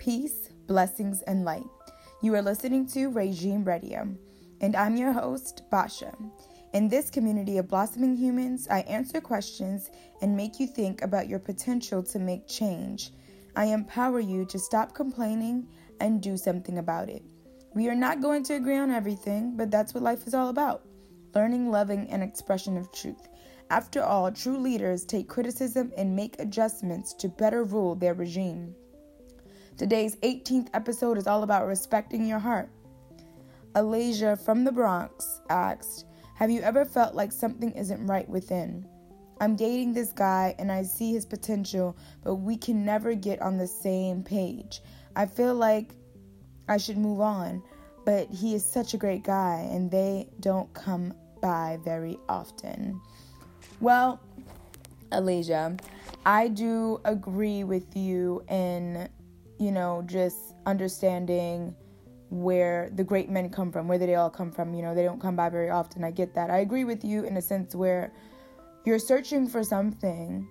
peace, blessings, and light. You are listening to Regime Radio, and I'm your host, Basha. In this community of blossoming humans, I answer questions and make you think about your potential to make change. I empower you to stop complaining and do something about it. We are not going to agree on everything, but that's what life is all about learning, loving, and expression of truth. After all, true leaders take criticism and make adjustments to better rule their regime. Today's 18th episode is all about respecting your heart. Alasia from the Bronx asked, Have you ever felt like something isn't right within? I'm dating this guy and I see his potential, but we can never get on the same page. I feel like I should move on, but he is such a great guy and they don't come by very often. Well, Alasia, I do agree with you in you know, just understanding where the great men come from, where they all come from. You know, they don't come by very often. I get that. I agree with you in a sense where you're searching for something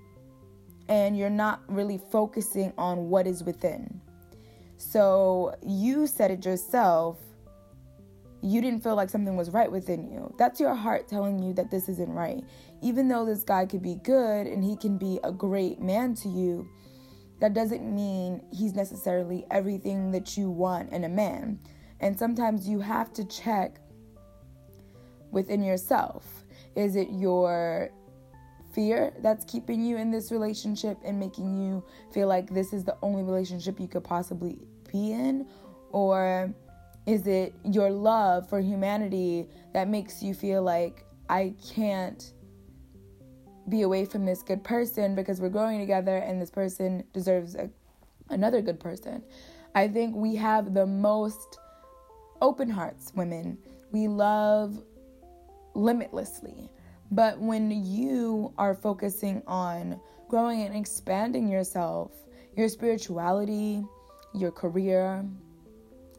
and you're not really focusing on what is within. So you said it yourself. You didn't feel like something was right within you. That's your heart telling you that this isn't right. Even though this guy could be good and he can be a great man to you, that doesn't mean he's necessarily everything that you want in a man. And sometimes you have to check within yourself. Is it your fear that's keeping you in this relationship and making you feel like this is the only relationship you could possibly be in? Or is it your love for humanity that makes you feel like I can't be away from this good person because we're growing together and this person deserves a, another good person. I think we have the most open hearts, women. We love limitlessly. But when you are focusing on growing and expanding yourself, your spirituality, your career,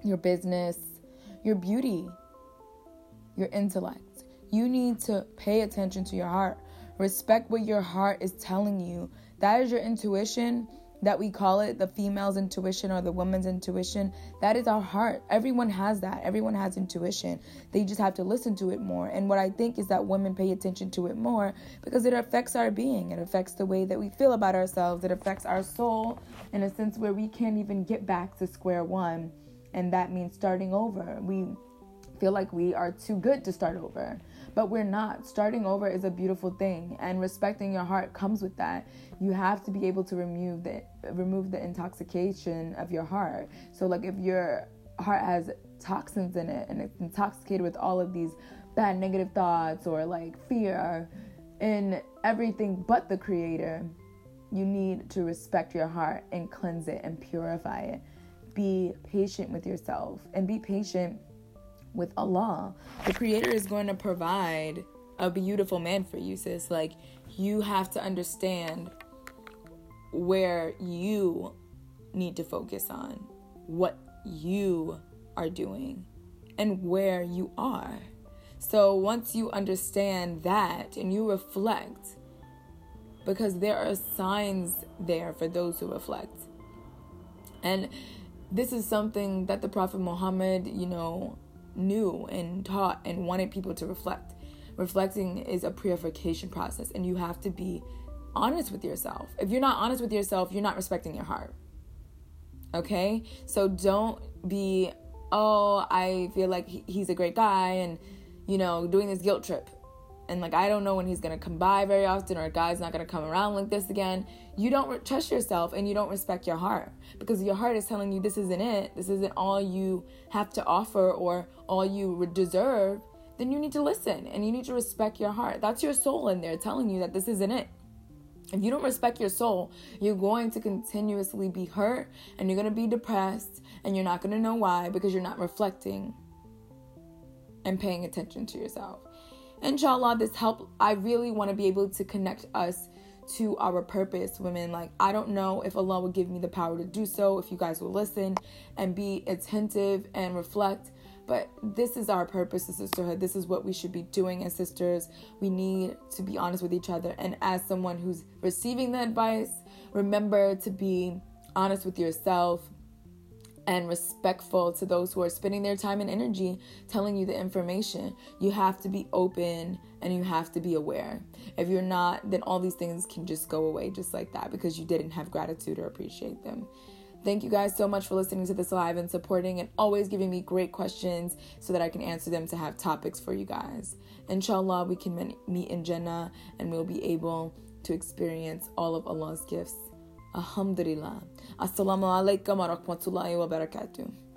your business, your beauty, your intellect, you need to pay attention to your heart Respect what your heart is telling you. That is your intuition that we call it the female's intuition or the woman's intuition. That is our heart. Everyone has that. Everyone has intuition. They just have to listen to it more. And what I think is that women pay attention to it more because it affects our being. It affects the way that we feel about ourselves. It affects our soul in a sense where we can't even get back to square one. And that means starting over. We feel like we are too good to start over but we're not. Starting over is a beautiful thing, and respecting your heart comes with that. You have to be able to remove the remove the intoxication of your heart. So, like if your heart has toxins in it and it's intoxicated with all of these bad negative thoughts or like fear in everything but the creator you need to respect your heart and cleanse it and purify it be patient with yourself and be patient with Allah. The Creator is going to provide a beautiful man for you, sis. Like, you have to understand where you need to focus on, what you are doing, and where you are. So, once you understand that and you reflect, because there are signs there for those who reflect. And this is something that the Prophet Muhammad, you know, knew and taught and wanted people to reflect. Reflecting is a purification process, and you have to be honest with yourself. If you're not honest with yourself, you're not respecting your heart. Okay? So don't be, oh, I feel like he's a great guy, and, you know, doing this guilt trip and like I don't know when he's gonna come by very often or a guy's not gonna come around like this again. You don't re- trust yourself and you don't respect your heart because your heart is telling you this isn't it, this isn't all you have to offer or all you deserve. Then you need to listen and you need to respect your heart. That's your soul in there telling you that this isn't it. If you don't respect your soul, you're going to continuously be hurt and you're going to be depressed and you're not going to know why because you're not reflecting and paying attention to yourself inshallah this help i really want to be able to connect us to our purpose women. Like i don't know if allah will give me the power to do so if you guys will listen and be attentive and reflect but this is our purpose as sisterhood. This is what we should be doing as sisters. We need to be honest with each other and as someone who's receiving the advice remember to be honest with yourself and respectful to those who are spending their time and energy telling you the information. You have to be open and you have to be aware. If you're not, then all these things can just go away just like that because you didn't have gratitude or appreciate them. Thank you guys so much for listening to this live and supporting and always giving me great questions so that I can answer them to have topics for you guys. Inshallah, we can meet in Jannah and we'll be able to experience all of Allah's gifts. Alhamdulillah. Assalamu alaikum wa rahmatullahi wa barakatuh.